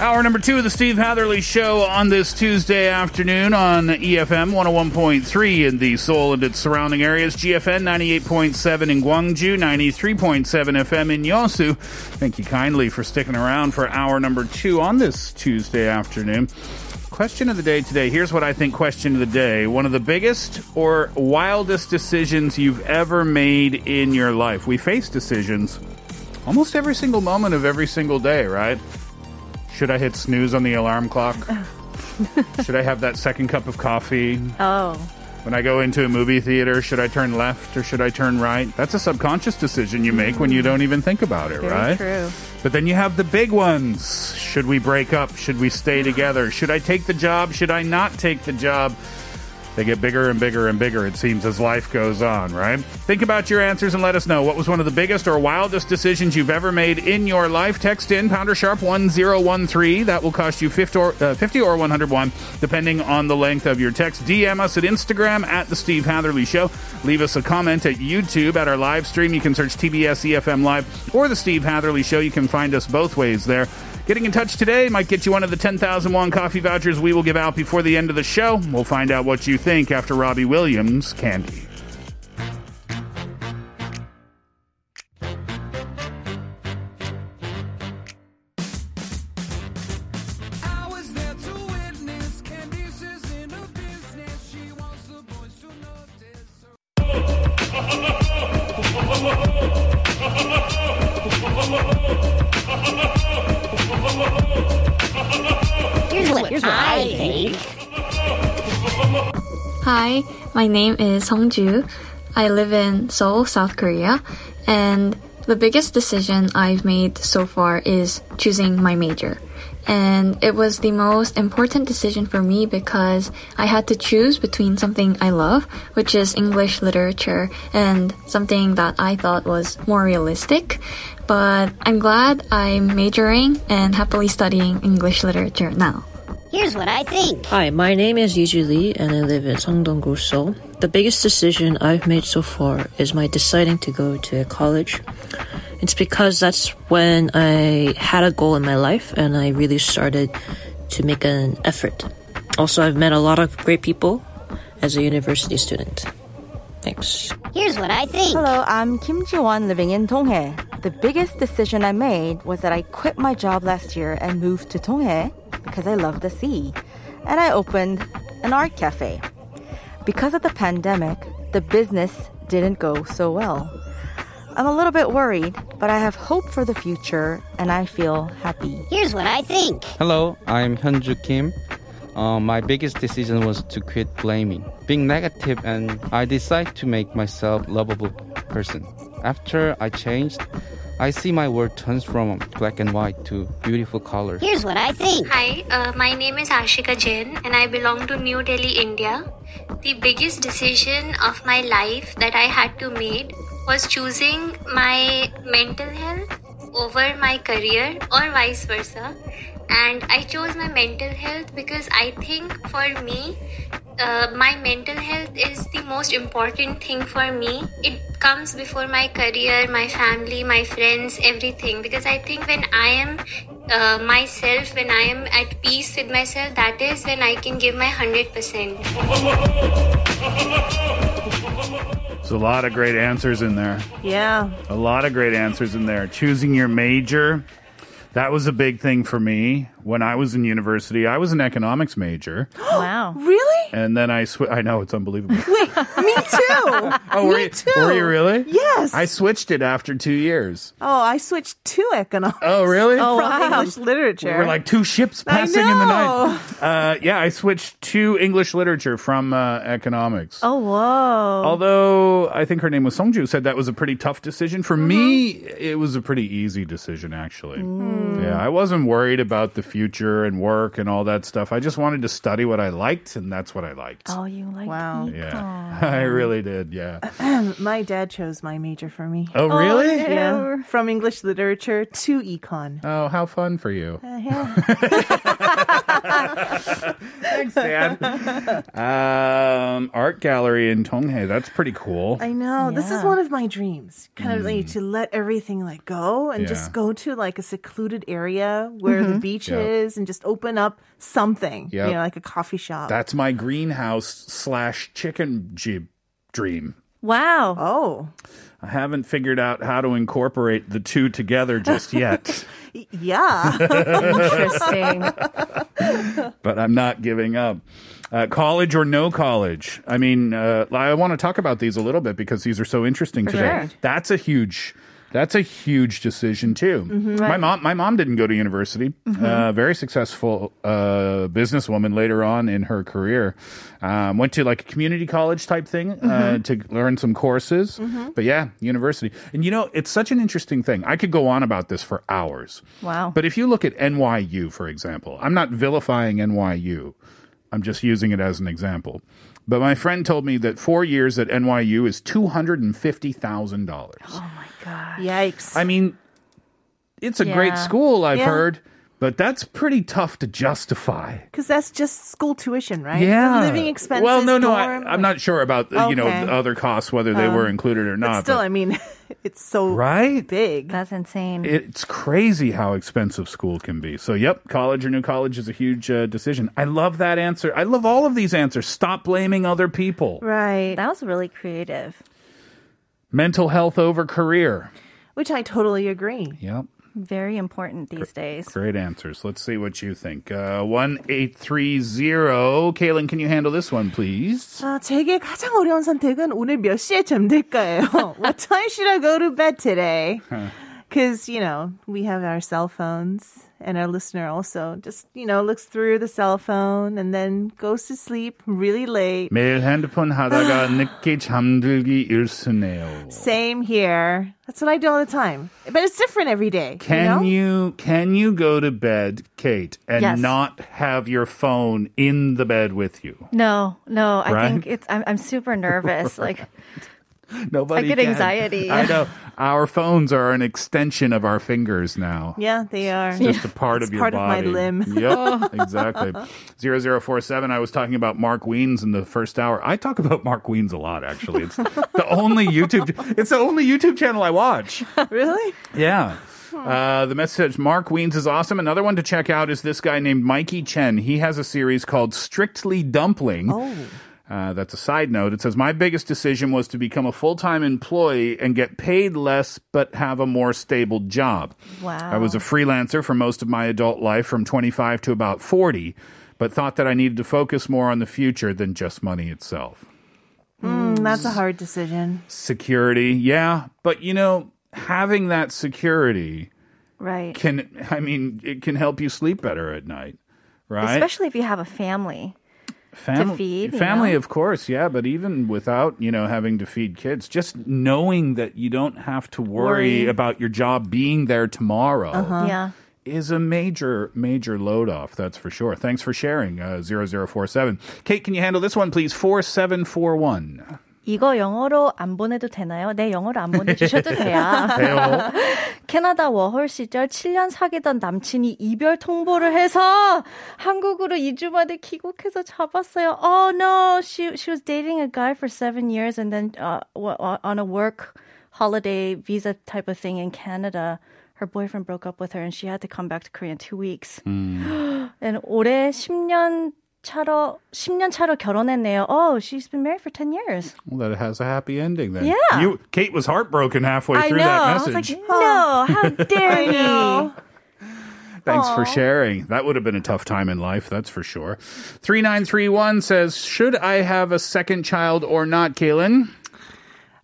Hour number two of the Steve Hatherly Show on this Tuesday afternoon on EFM 101.3 in the Seoul and its surrounding areas, GFN 98.7 in Gwangju, 93.7 FM in Yosu. Thank you kindly for sticking around for hour number two on this Tuesday afternoon. Question of the day today. Here's what I think question of the day. One of the biggest or wildest decisions you've ever made in your life. We face decisions almost every single moment of every single day, right? Should I hit snooze on the alarm clock? should I have that second cup of coffee? Oh. When I go into a movie theater, should I turn left or should I turn right? That's a subconscious decision you make when you don't even think about it, Very right? true. But then you have the big ones. Should we break up? Should we stay together? Should I take the job? Should I not take the job? They get bigger and bigger and bigger, it seems, as life goes on, right? Think about your answers and let us know what was one of the biggest or wildest decisions you've ever made in your life. Text in pounder sharp 1013. That will cost you 50 or, uh, 50 or 101, depending on the length of your text. DM us at Instagram at The Steve Hatherly Show. Leave us a comment at YouTube at our live stream. You can search TBS EFM Live or The Steve Hatherly Show. You can find us both ways there. Getting in touch today might get you one of the 10,000 won coffee vouchers we will give out before the end of the show. We'll find out what you think after Robbie Williams' Candy. Hi, my name is Hongju. I live in Seoul, South Korea, and the biggest decision I've made so far is choosing my major. And it was the most important decision for me because I had to choose between something I love, which is English literature, and something that I thought was more realistic. But I'm glad I'm majoring and happily studying English literature now. Here's what I think. Hi, my name is Yuju Lee and I live in Songdong-gu, Seoul. The biggest decision I've made so far is my deciding to go to college. It's because that's when I had a goal in my life and I really started to make an effort. Also, I've met a lot of great people as a university student. Thanks. Here's what I think. Hello, I'm Kim Ji-won living in Donghae. The biggest decision I made was that I quit my job last year and moved to Donghae because I love the sea. And I opened an art cafe. Because of the pandemic, the business didn't go so well. I'm a little bit worried, but I have hope for the future and I feel happy. Here's what I think. Hello, I'm Hyunju Kim. Uh, my biggest decision was to quit blaming, being negative, and I decided to make myself lovable person. After I changed, I see my world turns from black and white to beautiful colors. Here's what I think. Hi, uh, my name is Ashika Jain and I belong to New Delhi, India. The biggest decision of my life that I had to make was choosing my mental health over my career or vice versa. And I chose my mental health because I think for me, uh, my mental health is the most important thing for me. It comes before my career, my family, my friends, everything. Because I think when I am uh, myself, when I am at peace with myself, that is when I can give my 100%. There's a lot of great answers in there. Yeah. A lot of great answers in there. Choosing your major. That was a big thing for me when I was in university. I was an economics major, wow. Really? and then I sw- I know it's unbelievable. Wait, me too. Oh, were me you, too. were you really? Yes. I switched it after two years. oh, I switched to economics. Oh, really? Oh, from English literature. We're like two ships passing in the night. Uh, yeah, I switched to English literature from uh, economics. Oh, whoa. Although I think her name was Songju, said that was a pretty tough decision. For me, Mm-hmm. it was a pretty easy decision, actually. Mm. Yeah, I wasn't worried about the future and work and all that stuff. I just wanted to study what I liked, and that's what I liked. oh, you like Wow. Yeah, I really did. Yeah. my dad chose my major for me. Oh, really? Yeah, from English literature to econ. Oh, how fun for you. Uh, yeah. Thanks, Dad. um, art gallery in Donghae. That's pretty cool. I know. This is one of my dreams. Kind of like to let everything like go and. Yeah. just go to like a secluded area where the beach Yep. Is and just open up something. Yep. You know, like a coffee shop. That's my greenhouse slash chicken jib dream. Wow. oh. I haven't figured out how to incorporate the two together just yet, Yeah. Interesting. but I'm not giving up. Uh, college or no college? I mean, uh, I want to talk about these a little bit because these are so interesting today. sure. That's a huge. That's a huge decision too. My mom, my mom didn't go to university. Uh, very successful uh, businesswoman later on in her career. Um, went to like a community college type thing uh, to learn some courses. But yeah, university. And you know, it's such an interesting thing. I could go on about this for hours. Wow. But if you look at NYU, for example, I'm not vilifying NYU. I'm just using it as an example. But my friend told me that four years at NYU is two hundred and fifty thousand dollars. Yikes. I mean, it's a great school, I've Yeah. heard, but that's pretty tough to justify. Because that's just school tuition, right? Yeah, Living expenses. Well, no, no, dorm. I, I'm not sure about uh, you know the other costs whether they were included or not. But not. still, but- I mean, it's so right? big. That's insane. It's crazy how expensive school can be. So, yep, college or new college is a huge uh, decision. I love that answer. I love all of these answers. Stop blaming other people. right. that was really creative Mental health over career. Which I totally agree. Yep. Very important these days. Great answers. Let's see what you think. Uh, 1830. Kaylin, can you handle this one, please? 아, 제게 가장 어려운 선택은 오늘 몇 시에 잠들까요? What time should I go to bed today? Because, you know, we have our cell phones and our listener also just, you know, looks through the cell phone and then goes to sleep really late. 매일 핸드폰 하다가 늦게 잠들기 일수네요. Same here. That's what I do all the time. But it's different every day. Can you, know? you can you go to bed, Kate, and Yes. not have your phone in the bed with you? No, no. I Right? think it's. I'm, I'm super nervous. Like Nobody. I get can. anxiety. I know. Our phones are an extension of our fingers now. Yeah, they are. Just a part It's of your part of my limb. Yep, exactly. 0047, I was talking about Mark Wiens in the first hour. I talk about Mark Wiens a lot, actually. It's the only YouTube, it's the only YouTube channel I watch. really? Yeah. Uh, the message Mark Wiens is awesome. Another one to check out is this guy named Mikey Chen. He has a series called Strictly Dumpling. Oh. Uh, that's a side note. It says, My biggest decision was to become a full time employee and get paid less but have a more stable job. wow. I was a freelancer for most of my adult life from 25 to about 40, but thought that I needed to focus more on the future than just money itself. Mm, that's a hard decision. Security, yeah. But you know, having that security right. can, I mean, it can help you sleep better at night, right? Especially if you have a family. Fam- feed, you family, know? of course, yeah. But even without, you know, having to feed kids, just knowing that you don't have to worry, Worry. about your job being there tomorrow. Yeah. is a major, major load off. That's for sure. Thanks for sharing. Uh, 0047. Kate, can you handle this one, please? 4741. 이거 영어로 안 보내도 되나요? 네, 영어로 안 보내주셔도 돼요. 캐나다 워홀 시절 7년 사귀던 남친이 이별 통보를 해서 한국으로 2주 만에 귀국해서 잡았어요. Oh no, she she was dating a guy for seven years and then uh, on a work holiday visa type of thing in Canada. Her boyfriend broke up with her and she had to come back to Korea in two weeks. and 올해 10년 차로 10년 차로 결혼했네요. Oh, she's been married for 10 years. Well, that has a happy ending then. Yeah. You, Kate was heartbroken halfway I through know. that I was message. like, no, how dare I he? know. Thanks for Aw. sharing. That would have been a tough time in life, that's for sure. 3931 says, Should I have a second child or not, Kaylin?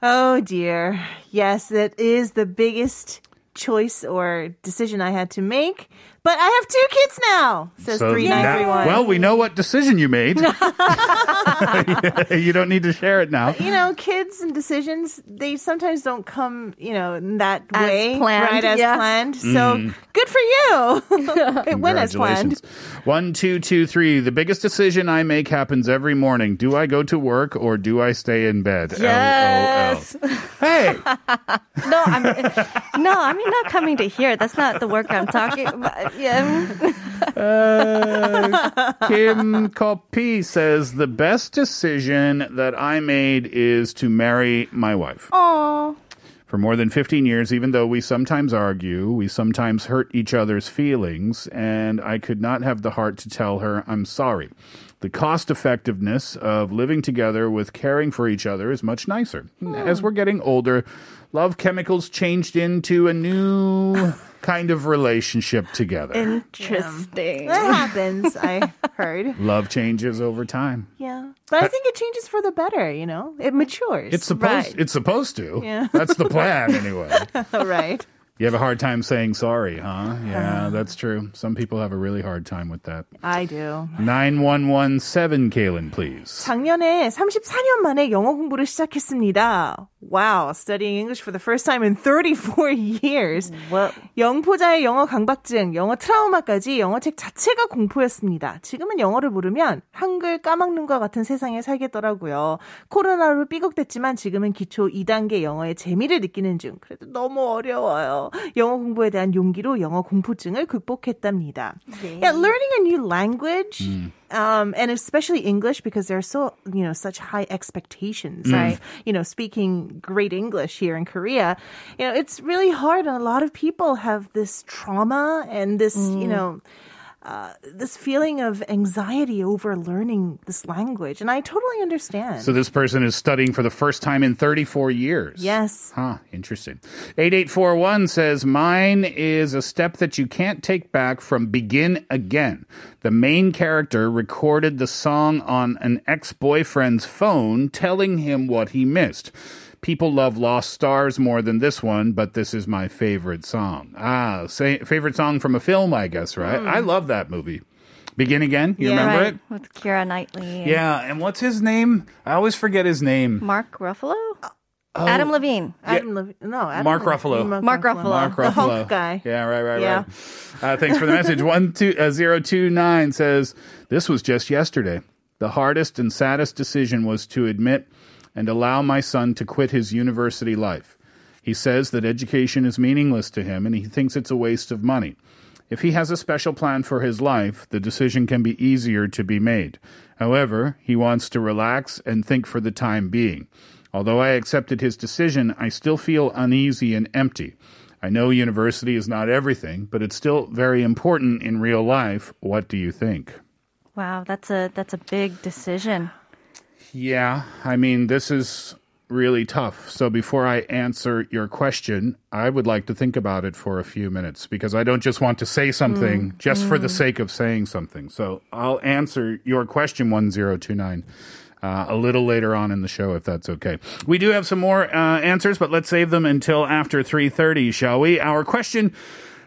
Oh dear. Yes, that is the biggest choice or decision I had to make. But I have two kids now, says So three three one. well, we know what decision you made. you don't need to share it now. you know, kids and decisions, they sometimes don't come, you know, in that As way, planned, right? As yeah. planned. So Mm. good for you. it went as planned. One, two, two, three. The biggest decision I make happens every morning. Do I go to work or do I stay in bed? Yes. LOL. Hey, No, I'm no, I'm not coming to here. That's not the work I'm talking about. Yeah. Uh, Kim Kopi says the best decision that I made is to marry my wife. Oh. For more than 15 years, even though we sometimes argue, we sometimes hurt each other's feelings, and I could not have the heart to tell her I'm sorry. The cost effectiveness of living together with caring for each other is much nicer. As we're getting older, love chemicals changed into a new kind of relationship together. Interesting. That happens, I heard. Love changes over time. Yeah. But I think it changes for the better, you know? It matures. It's supposed it's supposed to. Yeah. That's the plan anyway. right. You have a hard time saying sorry, huh? Yeah, that's true. Some people have a really hard time with that. I do. 9117 Kaylin, please. 작년에 34년 만에 영어 공부를 시작했습니다. Wow, studying English for the first time in 34 years. 영포자의 영어 강박증, 영어 트라우마까지 영어책 자체가 공포였습니다. 지금은 영어를 모르면 한글 까먹는 것 같은 세상에 살겠더라고요. 코로나로 삐걱댔지만 지금은 기초 2단계 영어의 재미를 느끼는 중. 그래도 너무 어려워요. 영어 공부에 대한 용기로 영어 공포증을 극복했답니다. Yeah, learning a new language um, and especially English because there are so you know such high expectations Right. of you know speaking great English here in Korea. You know, it's really hard, and a lot of people have this trauma and this you know. Uh, this feeling of anxiety over learning this language, and I totally understand. So this person is studying for the first time in 34 years. yes, Huh, interesting. 8841 says, Mine is a step that you can't take back from Begin Again. The main character recorded the song on an ex boyfriend's phone, telling him what he missed. People love Lost Stars more than this one, but this is my favorite song. Ah, say, favorite song from a film, I guess, right? Hmm. I love that movie. Begin Again? You remember right. it? With Keira Knightley. and Yeah, and what's his name? I always forget his name. Mark Ruffalo? Adam Levine. Adam Lev- no, Adam Mark Lev- Ruffalo. Mark Ruffalo. Mark Ruffalo. the Hulk guy. Yeah, right, right, Yeah. right. Uh, thanks for the message. One two uh, zero two nine says this was just yesterday. The hardest and saddest decision was to admit and allow my son to quit his university life. He says that education is meaningless to him and he thinks it's a waste of money. If he has a special plan for his life, the decision can be easier to be made. However, he wants to relax and think for the time being. Although I accepted his decision, I still feel uneasy and empty. I know university is not everything, but it's still very important in real life. What do you think? Wow, that's a that's a big decision. Yeah, I mean, this is really tough. So before I answer your question, I would like to think about it for a few minutes because I don't just want to say something just for the sake of saying something. So I'll answer your question 1029. Uh, a little later on in the show, if that's okay. We do have some more uh, answers, but let's save them until after 3.30, shall we? Our question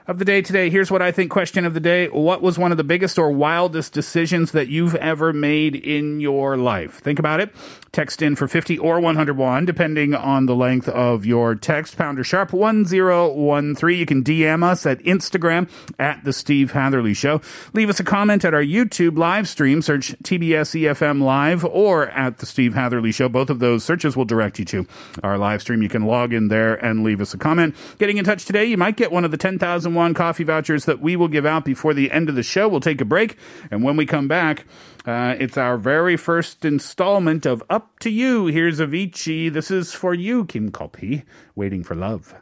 of the day today. Here's what I think question of the day. What was one of the biggest or wildest decisions that you've ever made in your life? Think about it. Text in for 50 or 101, depending on the length of your text. Pounder sharp 1013. You can DM us at Instagram at The Steve Hatherly Show. Leave us a comment at our YouTube live stream. Search TBS EFM Live or at The Steve Hatherly Show. Both of those searches will direct you to our live stream. You can log in there and leave us a comment. Getting in touch today, you might get one of the 10,000 won coffee vouchers that we will give out before the end of the show. We'll take a break. And when we come back, uh, it's our very first installment of Up to You. Here's Avicii. This is for you, Kim Kopi, waiting for love.